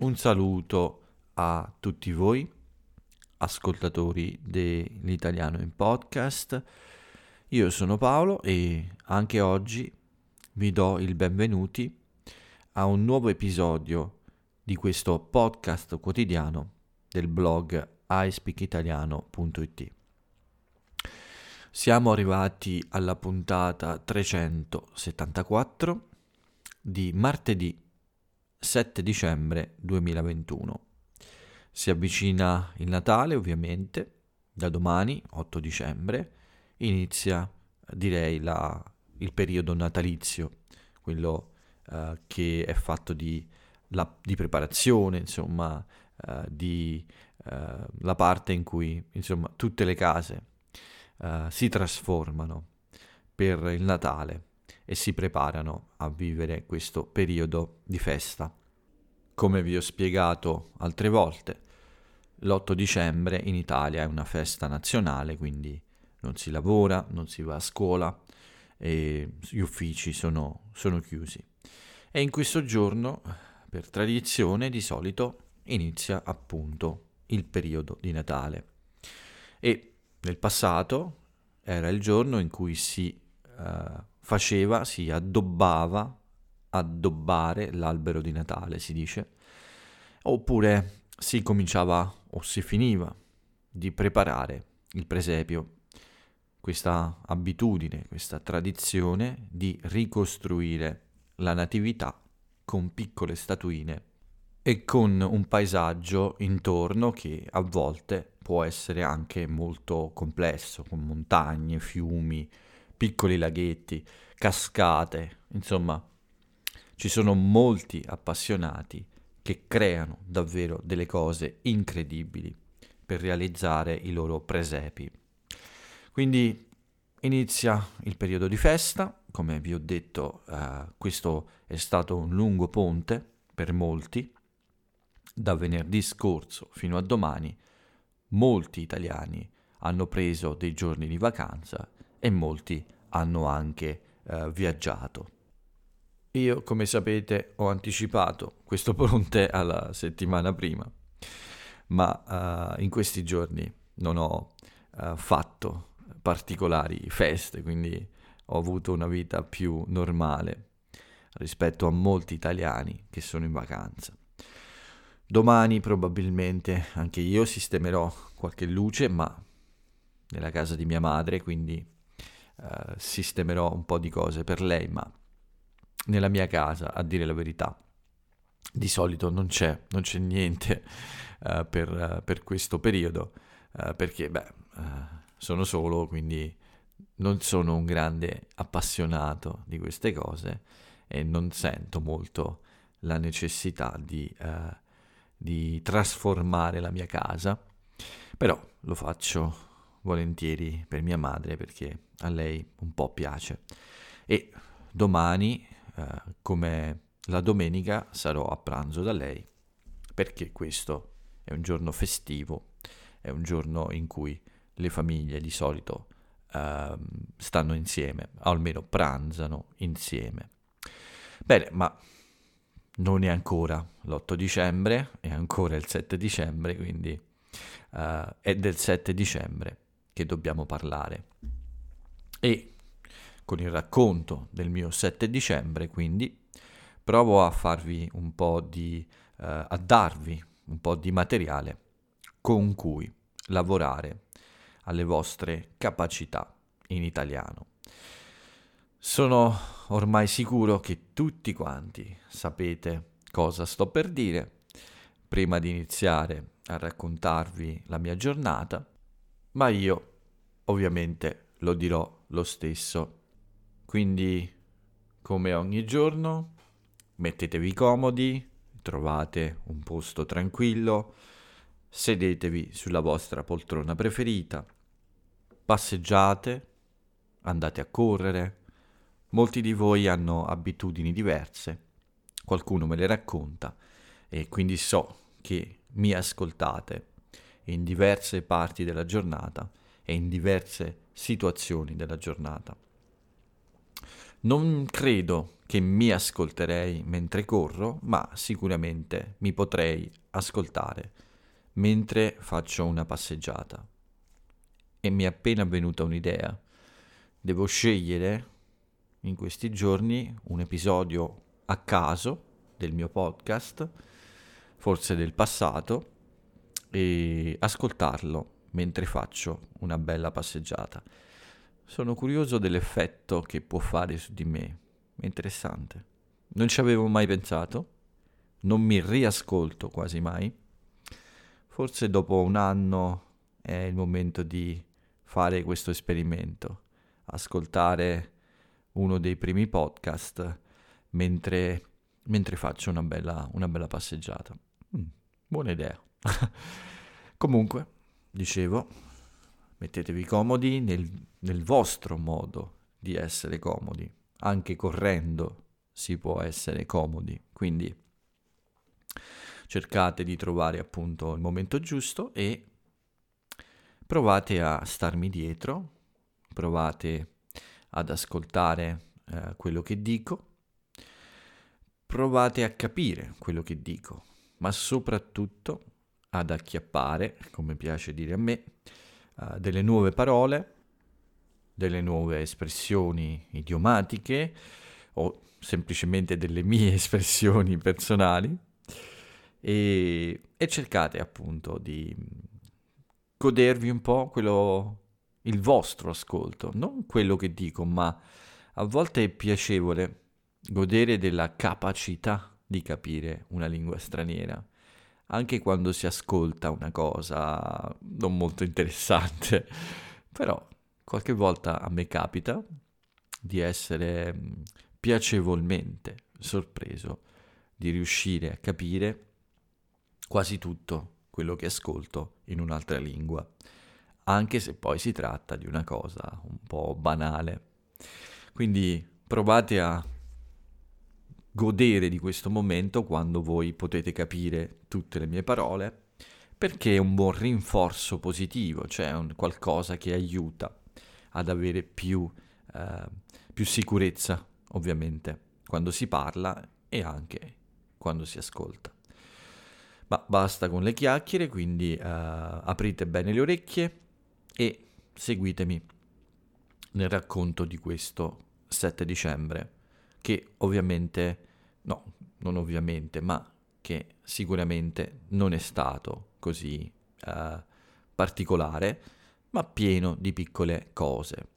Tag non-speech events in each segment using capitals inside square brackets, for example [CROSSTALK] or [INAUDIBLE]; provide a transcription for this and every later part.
Un saluto a tutti voi, ascoltatori dell'italiano in podcast. Io sono Paolo e anche oggi vi do il benvenuti a un nuovo episodio di questo podcast quotidiano del blog iSpeakitaliano.it. Siamo arrivati alla puntata 374 di martedì 7 dicembre 2021. Si avvicina il Natale ovviamente, da domani 8 dicembre inizia direi la, il periodo natalizio, quello uh, che è fatto di, la, di preparazione, insomma, uh, di uh, la parte in cui insomma, tutte le case si trasformano per il Natale e si preparano a vivere questo periodo di festa. Come vi ho spiegato altre volte, l'8 dicembre in Italia è una festa nazionale, quindi non si lavora, non si va a scuola e gli uffici sono, sono chiusi. E in questo giorno, per tradizione, di solito inizia appunto il periodo di Natale. E nel passato era il giorno in cui si uh, faceva, si addobbava, addobbare l'albero di Natale, si dice, oppure si cominciava o si finiva di preparare il presepio, questa abitudine, questa tradizione di ricostruire la natività con piccole statuine e con un paesaggio intorno che a volte può essere anche molto complesso, con montagne, fiumi, piccoli laghetti, cascate, insomma, ci sono molti appassionati che creano davvero delle cose incredibili per realizzare i loro presepi. Quindi inizia il periodo di festa, come vi ho detto, eh, questo è stato un lungo ponte per molti, da venerdì scorso fino a domani molti italiani hanno preso dei giorni di vacanza e molti hanno anche eh, viaggiato. Io, come sapete, ho anticipato questo ponte alla settimana prima, ma uh, in questi giorni non ho uh, fatto particolari feste, quindi ho avuto una vita più normale rispetto a molti italiani che sono in vacanza. Domani probabilmente anche io sistemerò qualche luce, ma nella casa di mia madre, quindi uh, sistemerò un po' di cose per lei, ma nella mia casa, a dire la verità, di solito non c'è, non c'è niente uh, per, uh, per, questo periodo, perché beh, sono solo, quindi non sono un grande appassionato di queste cose e non sento molto la necessità di, di trasformare la mia casa, però lo faccio volentieri per mia madre perché a lei un po' piace. E domani, eh, come la domenica, sarò a pranzo da lei perché questo è un giorno festivo, è un giorno in cui le famiglie di solito eh, stanno insieme, almeno pranzano insieme. Bene, ma non è ancora l'8 dicembre, è ancora il 7 dicembre, quindi uh, è del 7 dicembre che dobbiamo parlare. E con il racconto del mio 7 dicembre, quindi, provo a farvi un po' di, uh, a darvi un po' di materiale con cui lavorare alle vostre capacità in italiano. Sono ormai sicuro che tutti quanti sapete cosa sto per dire. Prima di iniziare a raccontarvi la mia giornata, ma io ovviamente lo dirò lo stesso. Quindi, come ogni giorno, mettetevi comodi, trovate un posto tranquillo, sedetevi sulla vostra poltrona preferita, passeggiate, andate a correre. Molti di voi hanno abitudini diverse, qualcuno me le racconta e quindi so che mi ascoltate in diverse parti della giornata e in diverse situazioni della giornata. Non credo che mi ascolterei mentre corro, ma sicuramente mi potrei ascoltare mentre faccio una passeggiata. E mi è appena venuta un'idea. Devo scegliere in questi giorni un episodio a caso del mio podcast, forse del passato, e ascoltarlo mentre faccio una bella passeggiata. Sono curioso dell'effetto che può fare su di me. È interessante. Non ci avevo mai pensato. Non mi riascolto quasi mai. Forse dopo un anno è il momento di fare questo esperimento. Ascoltare uno dei primi podcast mentre, mentre faccio una bella, una bella passeggiata. Mm, buona idea. [LAUGHS] Comunque, dicevo, mettetevi comodi nel, nel vostro modo di essere comodi. Anche correndo si può essere comodi. Quindi cercate di trovare appunto il momento giusto e provate a starmi dietro, provate ad ascoltare eh, quello che dico, provate a capire quello che dico, ma soprattutto ad acchiappare, come piace dire a me, uh, delle nuove parole, delle nuove espressioni idiomatiche o semplicemente delle mie [LAUGHS] espressioni personali e, e cercate appunto di godervi un po' quello, il vostro ascolto, non quello che dico, ma a volte è piacevole godere della capacità di capire una lingua straniera anche quando si ascolta una cosa non molto interessante, [LAUGHS] però qualche volta a me capita di essere mm, piacevolmente sorpreso di riuscire a capire quasi tutto quello che ascolto in un'altra lingua, anche se poi si tratta di una cosa un po' banale. Quindi provate a godere di questo momento quando voi potete capire tutte le mie parole, perché è un buon rinforzo positivo, cioè un qualcosa che aiuta ad avere più, eh, più sicurezza, ovviamente, quando si parla e anche quando si ascolta. Ma basta con le chiacchiere, quindi eh, aprite bene le orecchie e seguitemi nel racconto di questo 7 dicembre che ovviamente, no, non ovviamente, ma che sicuramente non è stato così uh, particolare, ma pieno di piccole cose.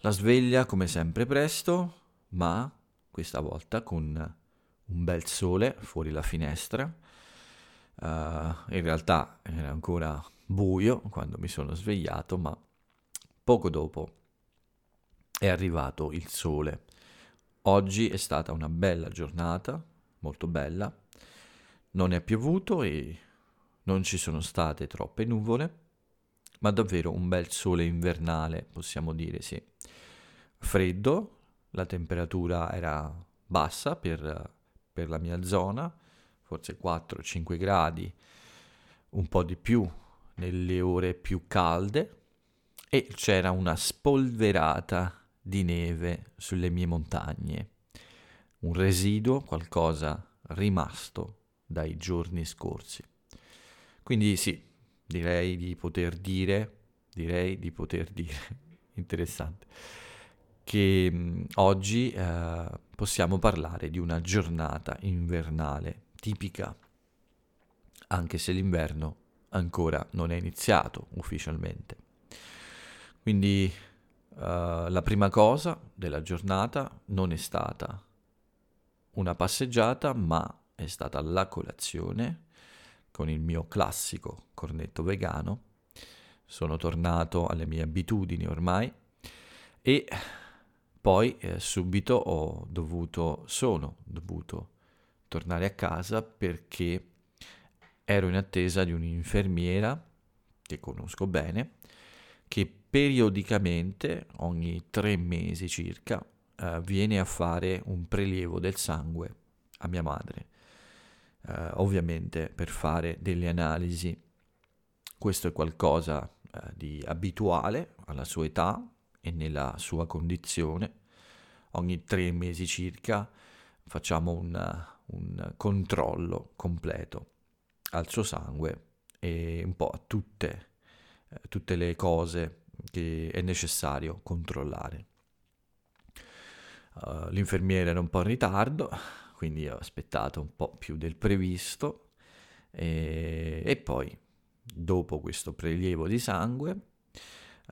La sveglia come sempre presto, ma questa volta con un bel sole fuori la finestra. Uh, in realtà era ancora buio quando mi sono svegliato, ma poco dopo è arrivato il sole Oggi è stata una bella giornata, molto bella, non è piovuto e non ci sono state troppe nuvole, ma davvero un bel sole invernale, possiamo dire, sì. Freddo, la temperatura era bassa per, per la mia zona, forse 4-5 gradi, un po' di più nelle ore più calde e c'era una spolverata di neve sulle mie montagne, un residuo, qualcosa rimasto dai giorni scorsi. Quindi sì, direi di poter dire, direi di poter dire, [LAUGHS] interessante, che mm, oggi eh, possiamo parlare di una giornata invernale tipica, anche se l'inverno ancora non è iniziato ufficialmente. Quindi Uh, la prima cosa della giornata non è stata una passeggiata, ma è stata la colazione con il mio classico cornetto vegano. Sono tornato alle mie abitudini ormai e poi eh, subito ho dovuto, sono dovuto tornare a casa perché ero in attesa di un'infermiera che conosco bene che periodicamente, ogni tre mesi circa, eh, viene a fare un prelievo del sangue a mia madre, eh, ovviamente per fare delle analisi. Questo è qualcosa eh, di abituale alla sua età e nella sua condizione. ogni tre mesi circa facciamo un, un controllo completo al suo sangue e un po' a tutte, eh, tutte le cose che è necessario controllare. Uh, l'infermiere era un po' in ritardo, quindi ho aspettato un po' più del previsto e, e poi, dopo questo prelievo di sangue,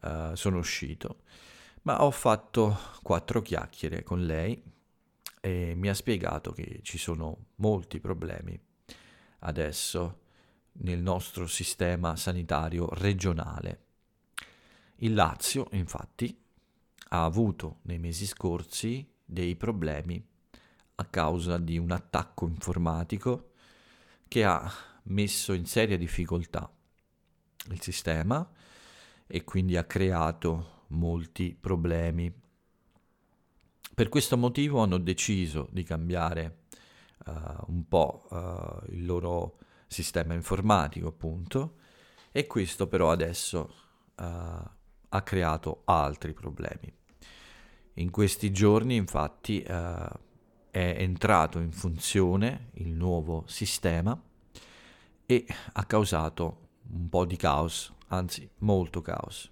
uh, sono uscito, ma ho fatto quattro chiacchiere con lei e mi ha spiegato che ci sono molti problemi adesso nel nostro sistema sanitario regionale. Il Lazio, infatti, ha avuto nei mesi scorsi dei problemi a causa di un attacco informatico che ha messo in seria difficoltà il sistema e quindi ha creato molti problemi. Per questo motivo hanno deciso di cambiare uh, un po' uh, il loro sistema informatico, appunto, e questo però adesso uh, ha creato altri problemi. In questi giorni, infatti, è entrato in funzione il nuovo sistema e ha causato un po' di caos, anzi molto caos.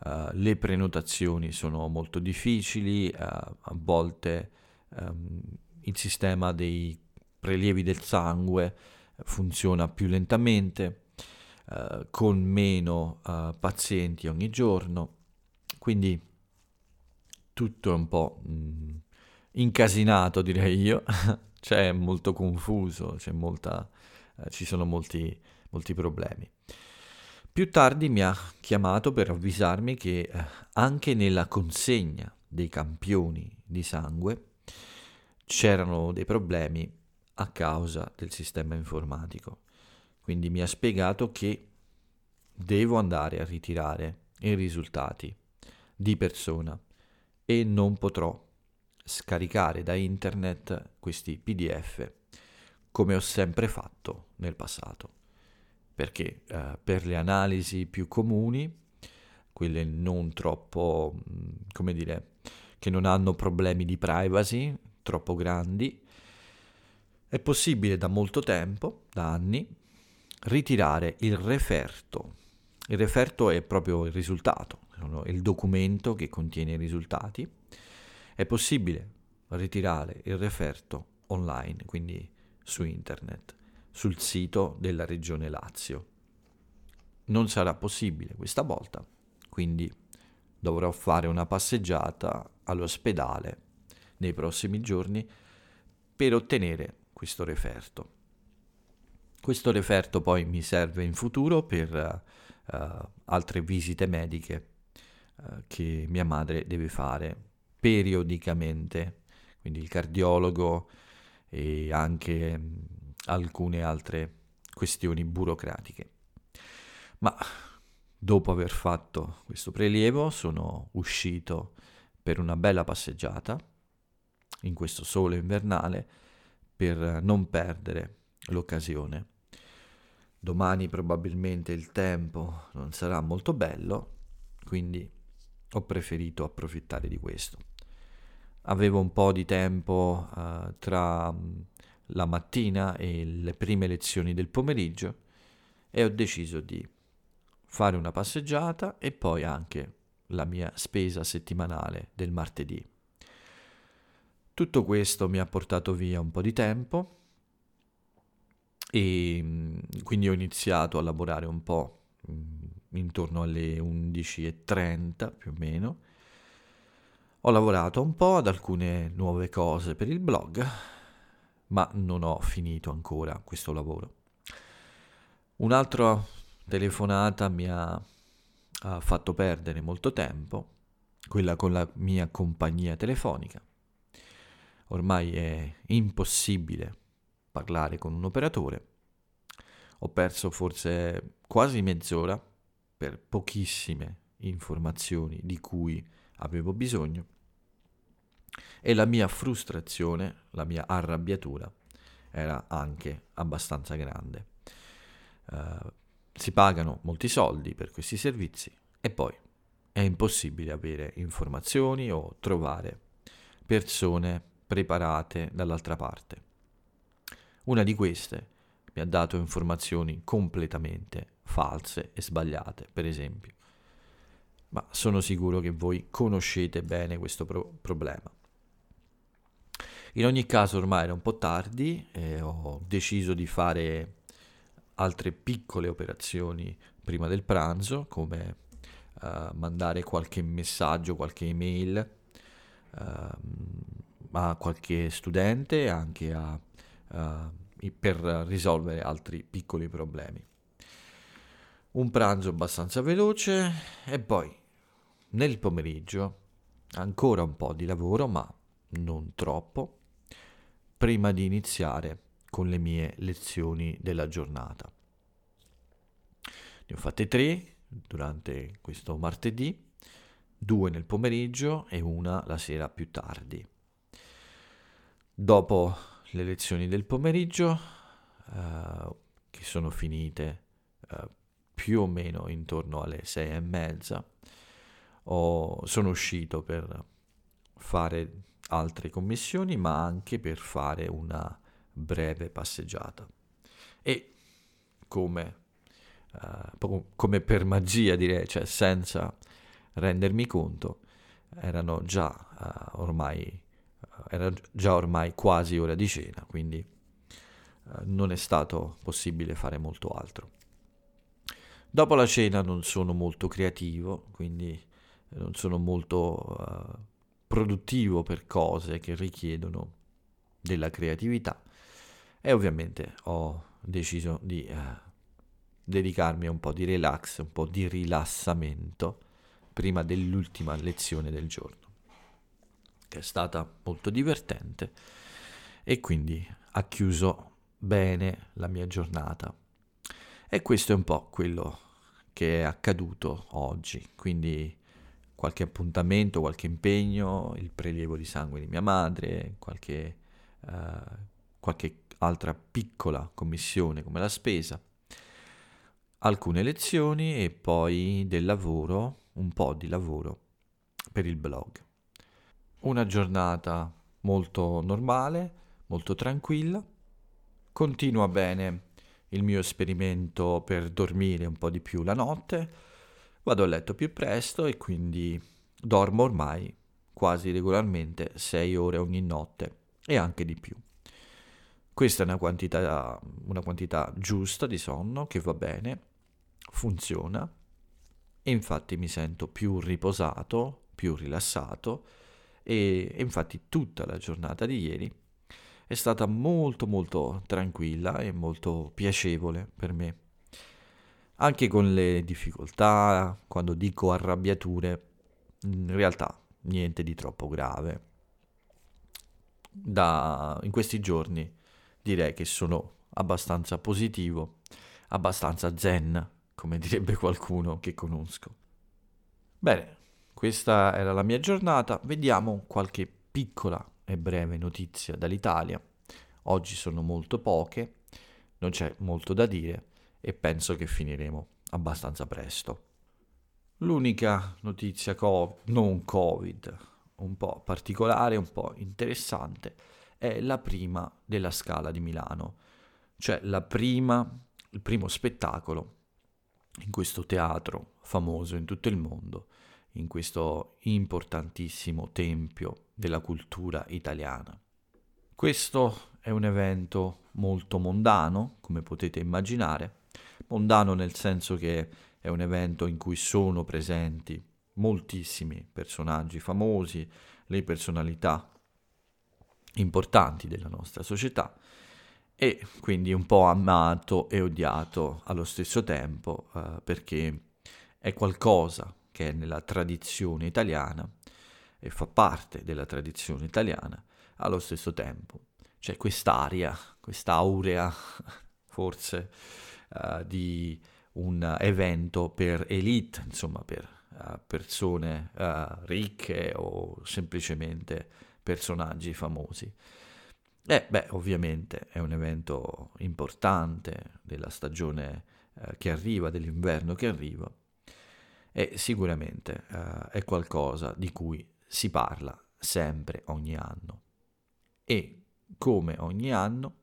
Uh, le prenotazioni sono molto difficili, uh, a volte um, il sistema dei prelievi del sangue funziona più lentamente, uh, con meno pazienti ogni giorno, quindi tutto è un po' mh, mm, incasinato direi io, [LAUGHS] c'è molto confuso, c'è molta, ci sono molti, molti problemi. Più tardi mi ha chiamato per avvisarmi che eh, anche nella consegna dei campioni di sangue c'erano dei problemi a causa del sistema informatico. Quindi mi ha spiegato che devo andare a ritirare i risultati di persona e non potrò scaricare da internet questi PDF come ho sempre fatto nel passato. Perché eh, per le analisi più comuni, quelle non troppo, mm, come dire, che non hanno problemi di privacy troppo grandi, è possibile da molto tempo, da anni, ritirare il referto. Il referto è proprio il risultato, il documento che contiene i risultati. È possibile ritirare il referto online, quindi su internet sul sito della regione Lazio. Non sarà possibile questa volta, quindi dovrò fare una passeggiata all'ospedale nei prossimi giorni per ottenere questo referto. Questo referto poi mi serve in futuro per uh, altre visite mediche uh, che mia madre deve fare periodicamente, quindi il cardiologo e anche alcune altre questioni burocratiche. Ma dopo aver fatto questo prelievo sono uscito per una bella passeggiata in questo sole invernale per non perdere l'occasione. Domani probabilmente il tempo non sarà molto bello, quindi ho preferito approfittare di questo. Avevo un po' di tempo uh, tra la mattina e le prime lezioni del pomeriggio e ho deciso di fare una passeggiata e poi anche la mia spesa settimanale del martedì. Tutto questo mi ha portato via un po' di tempo e mm, quindi ho iniziato a lavorare un po' mm, intorno alle 11.30 più o meno. Ho lavorato un po' ad alcune nuove cose per il blog ma non ho finito ancora questo lavoro. Un'altra telefonata mi ha, ha fatto perdere molto tempo, quella con la mia compagnia telefonica. Ormai è impossibile parlare con un operatore. Ho perso forse quasi mezz'ora per pochissime informazioni di cui avevo bisogno e la mia frustrazione, la mia arrabbiatura era anche abbastanza grande. Uh, si pagano molti soldi per questi servizi e poi è impossibile avere informazioni o trovare persone preparate dall'altra parte. Una di queste mi ha dato informazioni completamente false e sbagliate, per esempio. Ma sono sicuro che voi conoscete bene questo pro- problema. In ogni caso ormai era un po' tardi e ho deciso di fare altre piccole operazioni prima del pranzo, come uh, mandare qualche messaggio, qualche email uh, a qualche studente, anche a, uh, per risolvere altri piccoli problemi. Un pranzo abbastanza veloce e poi nel pomeriggio ancora un po' di lavoro, ma non troppo prima di iniziare con le mie lezioni della giornata. Ne ho fatte tre durante questo martedì, due nel pomeriggio e una la sera più tardi. Dopo le lezioni del pomeriggio, eh, che sono finite eh, più o meno intorno alle sei e mezza, ho, sono uscito per fare altre commissioni, ma anche per fare una breve passeggiata. E come, uh, come per magia direi, cioè senza rendermi conto, erano già uh, ormai uh, era già ormai quasi ora di cena, quindi uh, non è stato possibile fare molto altro. Dopo la cena non sono molto creativo, quindi non sono molto produttivo per cose che richiedono della creatività e ovviamente ho deciso di eh, dedicarmi a un po' di relax, un po' di rilassamento prima dell'ultima lezione del giorno, che è stata molto divertente e quindi ha chiuso bene la mia giornata. E questo è un po' quello che è accaduto oggi, quindi qualche appuntamento, qualche impegno, il prelievo di sangue di mia madre, qualche, uh, qualche altra piccola commissione come la spesa, alcune lezioni e poi del lavoro, un po' di lavoro per il blog. Una giornata molto normale, molto tranquilla. Continua bene il mio esperimento per dormire un po' di più la notte Vado a letto più presto e quindi dormo ormai quasi regolarmente 6 ore ogni notte e anche di più. Questa è una quantità, una quantità giusta di sonno che va bene, funziona e infatti mi sento più riposato, più rilassato e, e infatti tutta la giornata di ieri è stata molto molto tranquilla e molto piacevole per me anche con le difficoltà, quando dico arrabbiature, in realtà niente di troppo grave. Da, in questi giorni direi che sono abbastanza positivo, abbastanza zen, come direbbe qualcuno che conosco. Bene, questa era la mia giornata, vediamo qualche piccola e breve notizia dall'Italia. Oggi sono molto poche, non c'è molto da dire e penso che finiremo abbastanza presto. L'unica notizia co- non Covid, un po' particolare, un po' interessante, è la prima della Scala di Milano, cioè prima, il primo spettacolo in questo teatro famoso in tutto il mondo, in questo importantissimo tempio della cultura italiana. Questo è un evento molto mondano, come potete immaginare, mondano nel senso che è un evento in cui sono presenti moltissimi personaggi famosi, le personalità importanti della nostra società e quindi un po' amato e odiato allo stesso tempo eh, perché è qualcosa che è nella tradizione italiana e fa parte della tradizione italiana allo stesso tempo. C'è quest'aria, quest'aurea [LAUGHS] forse uh, di un evento per elite, insomma per uh, persone uh, ricche o semplicemente personaggi famosi. E beh, ovviamente è un evento importante della stagione che arriva, dell'inverno che arriva, e sicuramente è qualcosa di cui si parla sempre ogni anno. E come ogni anno,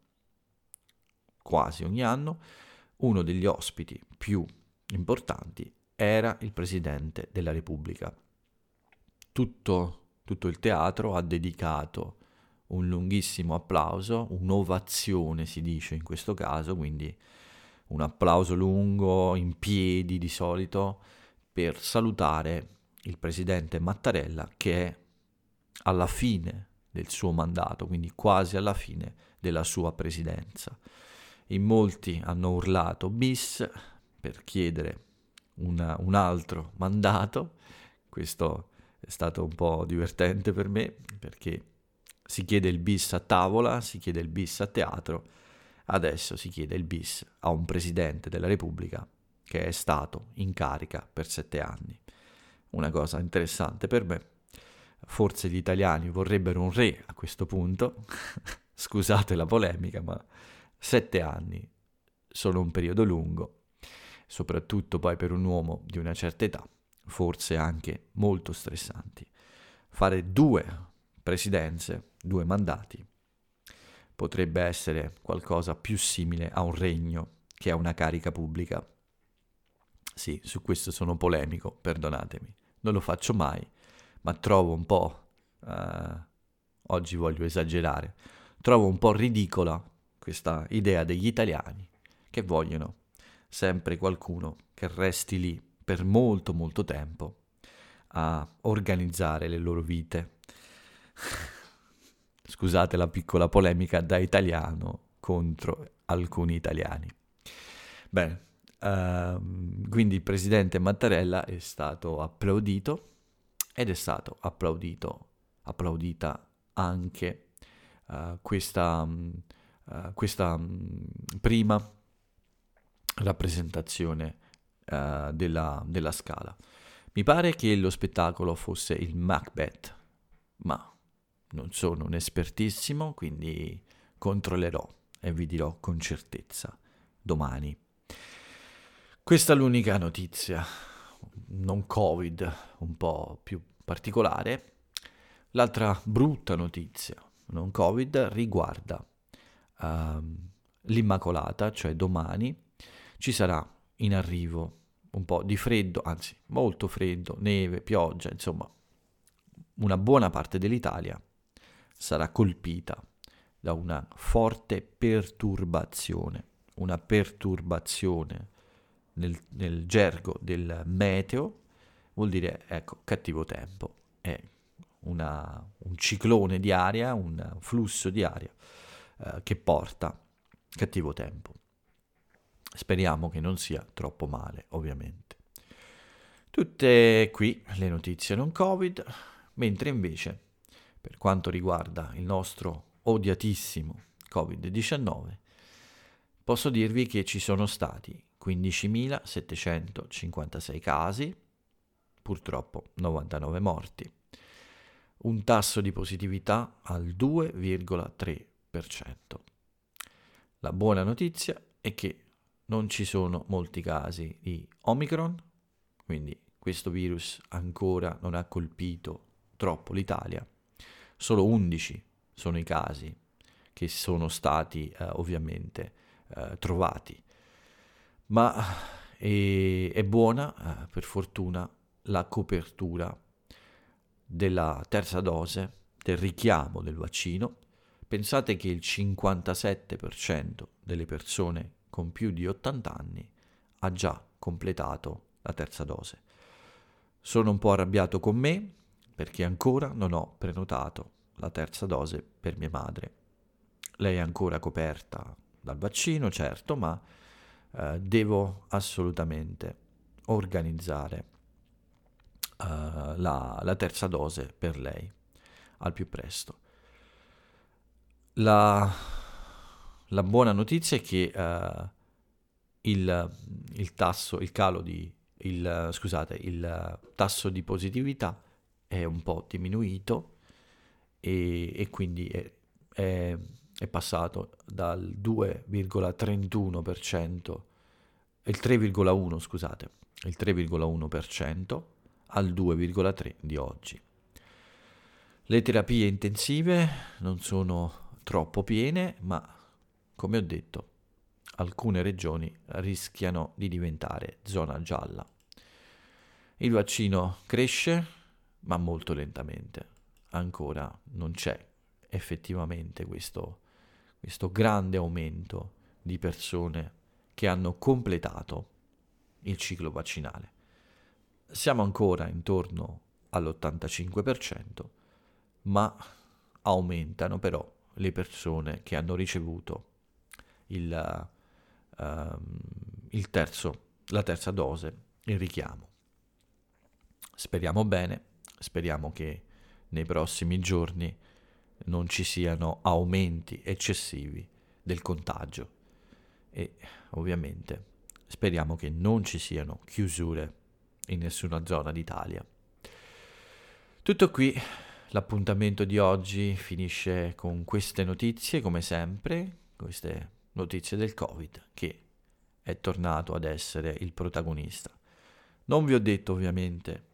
quasi ogni anno, uno degli ospiti più importanti era il Presidente della Repubblica. Tutto, tutto il teatro ha dedicato un lunghissimo applauso, un'ovazione si dice in questo caso, quindi un applauso lungo in piedi di solito per salutare il presidente Mattarella che è alla fine del suo mandato, quindi quasi alla fine della sua presidenza. In molti hanno urlato bis per chiedere una, un altro mandato, questo è stato un po' divertente per me perché si chiede il bis a tavola, si chiede il bis a teatro, adesso si chiede il bis a un presidente della Repubblica che è stato in carica per sette anni. Una cosa interessante per me. Forse gli italiani vorrebbero un re a questo punto, [LAUGHS] scusate la polemica, ma sette anni sono un periodo lungo, soprattutto poi per un uomo di una certa età, forse anche molto stressanti. Fare due presidenze, due mandati, potrebbe essere qualcosa più simile a un regno che a una carica pubblica. Sì, su questo sono polemico, perdonatemi, non lo faccio mai, ma trovo un po', uh, oggi voglio esagerare, trovo un po' ridicola questa idea degli italiani che vogliono sempre qualcuno che resti lì per molto molto tempo a organizzare le loro vite [LAUGHS] Scusate la piccola polemica da italiano contro alcuni italiani. Bene, uh, quindi il presidente Mattarella è stato applaudito ed è stato applaudito, applaudita anche uh, questa, uh, questa um, prima rappresentazione uh, della, della scala. Mi pare che lo spettacolo fosse il Macbeth, ma non sono un espertissimo, quindi controllerò e vi dirò con certezza domani. Questa è l'unica notizia, non Covid, un po' più particolare. L'altra brutta notizia, non Covid, riguarda uh, l'Immacolata, cioè domani ci sarà in arrivo un po' di freddo, anzi molto freddo, neve, pioggia, insomma una buona parte dell'Italia sarà colpita da una forte perturbazione, una perturbazione nel, nel gergo del meteo vuol dire, ecco, cattivo tempo, è una, un ciclone di aria, un flusso di aria eh, che porta cattivo tempo. Speriamo che non sia troppo male, ovviamente. Tutte qui le notizie non Covid, mentre invece per quanto riguarda il nostro odiatissimo Covid-19, posso dirvi che ci sono stati 15.756 casi, purtroppo 99 morti, un tasso di positività al 2,3%. La buona notizia è che non ci sono molti casi di Omicron, quindi questo virus ancora non ha colpito troppo l'Italia solo 11 sono i casi che sono stati eh, ovviamente eh, trovati. Ma è, è buona, eh, per fortuna, la copertura della terza dose, del richiamo del vaccino. Pensate che il 57% delle persone con più di 80 anni ha già completato la terza dose. Sono un po' arrabbiato con me perché ancora non ho prenotato la terza dose per mia madre. Lei è ancora coperta dal vaccino, certo, ma eh, devo assolutamente organizzare uh, la, la, terza dose per lei al più presto. La, la buona notizia è che uh, il, il, tasso, il calo di, il, scusate, il tasso di positività è un po' diminuito e, e quindi è, è, è, passato dal 2,31%, il 3,1 scusate, il 3,1% al 2,3% di oggi. Le terapie intensive non sono troppo piene, ma come ho detto, alcune regioni rischiano di diventare zona gialla. Il vaccino cresce, ma molto lentamente. Ancora non c'è effettivamente questo, questo grande aumento di persone che hanno completato il ciclo vaccinale. Siamo ancora intorno all'85%, ma aumentano però le persone che hanno ricevuto il, uh, il terzo, la terza dose, il richiamo. Speriamo bene, speriamo che nei prossimi giorni non ci siano aumenti eccessivi del contagio e ovviamente speriamo che non ci siano chiusure in nessuna zona d'Italia. Tutto qui, l'appuntamento di oggi finisce con queste notizie come sempre, queste notizie del Covid che è tornato ad essere il protagonista. Non vi ho detto ovviamente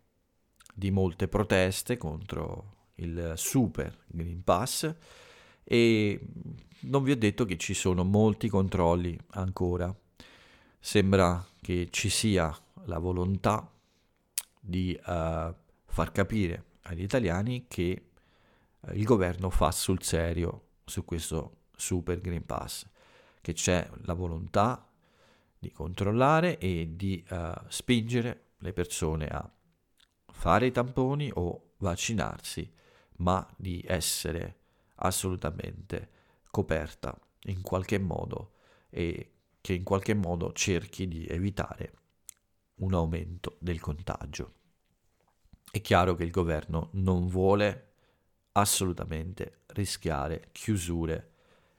di molte proteste contro il super Green Pass e non vi ho detto che ci sono molti controlli ancora. Sembra che ci sia la volontà di uh, far capire agli italiani che uh, il governo fa sul serio su questo super Green Pass, che c'è la volontà di controllare e di uh, spingere le persone a fare i tamponi o vaccinarsi ma di essere assolutamente coperta in qualche modo e che in qualche modo cerchi di evitare un aumento del contagio. È chiaro che il governo non vuole assolutamente rischiare chiusure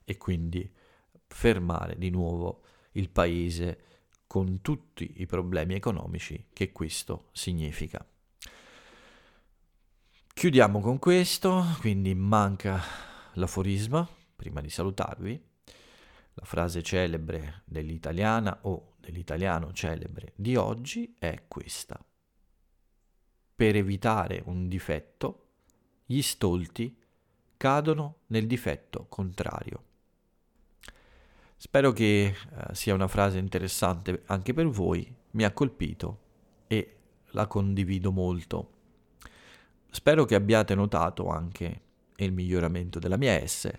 e quindi fermare di nuovo il paese con tutti i problemi economici che questo significa. Chiudiamo con questo, quindi manca l'aforisma, prima di salutarvi, la frase celebre dell'italiana o dell'italiano celebre di oggi è questa. Per evitare un difetto, gli stolti cadono nel difetto contrario. Spero che eh, sia una frase interessante anche per voi, mi ha colpito e la condivido molto Spero che abbiate notato anche il miglioramento della mia S.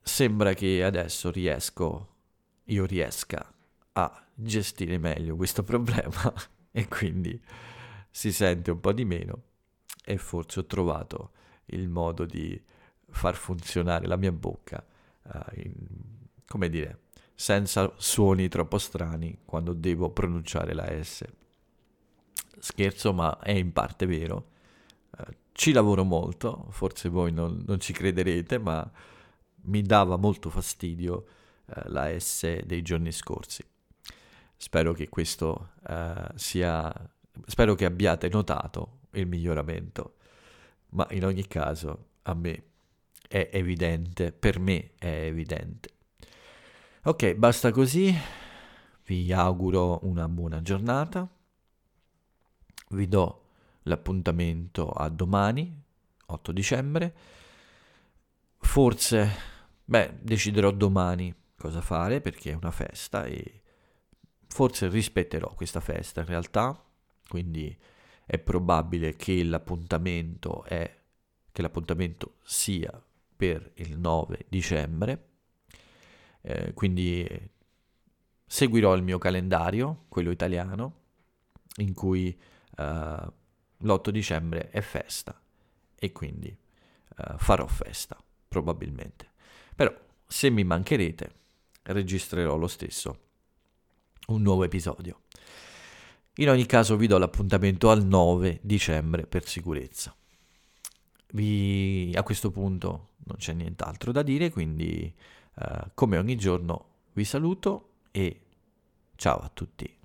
Sembra che adesso riesco, io riesca a gestire meglio questo problema [LAUGHS] e quindi si sente un po' di meno e forse ho trovato il modo di far funzionare la mia bocca, uh, in, come dire, senza suoni troppo strani quando devo pronunciare la S. Scherzo, ma è in parte vero ci lavoro molto, forse voi non, non, ci crederete, ma mi dava molto fastidio eh, la S dei giorni scorsi. Spero che questo eh, sia... spero che abbiate notato il miglioramento, ma in ogni caso a me è evidente, per me è evidente. Ok, basta così, vi auguro una buona giornata, vi do l'appuntamento a domani, 8 dicembre. Forse, beh, deciderò domani cosa fare perché è una festa e forse rispetterò questa festa in realtà, quindi è probabile che l'appuntamento è che l'appuntamento sia per il 9 dicembre. Eh, quindi seguirò il mio calendario, quello italiano, in cui uh, l'8 dicembre è festa e quindi uh, farò festa, probabilmente. Però se mi mancherete, registrerò lo stesso un nuovo episodio. In ogni caso vi do l'appuntamento al 9 dicembre per sicurezza. Vi, a questo punto non c'è nient'altro da dire, quindi uh, come ogni giorno vi saluto e ciao a tutti.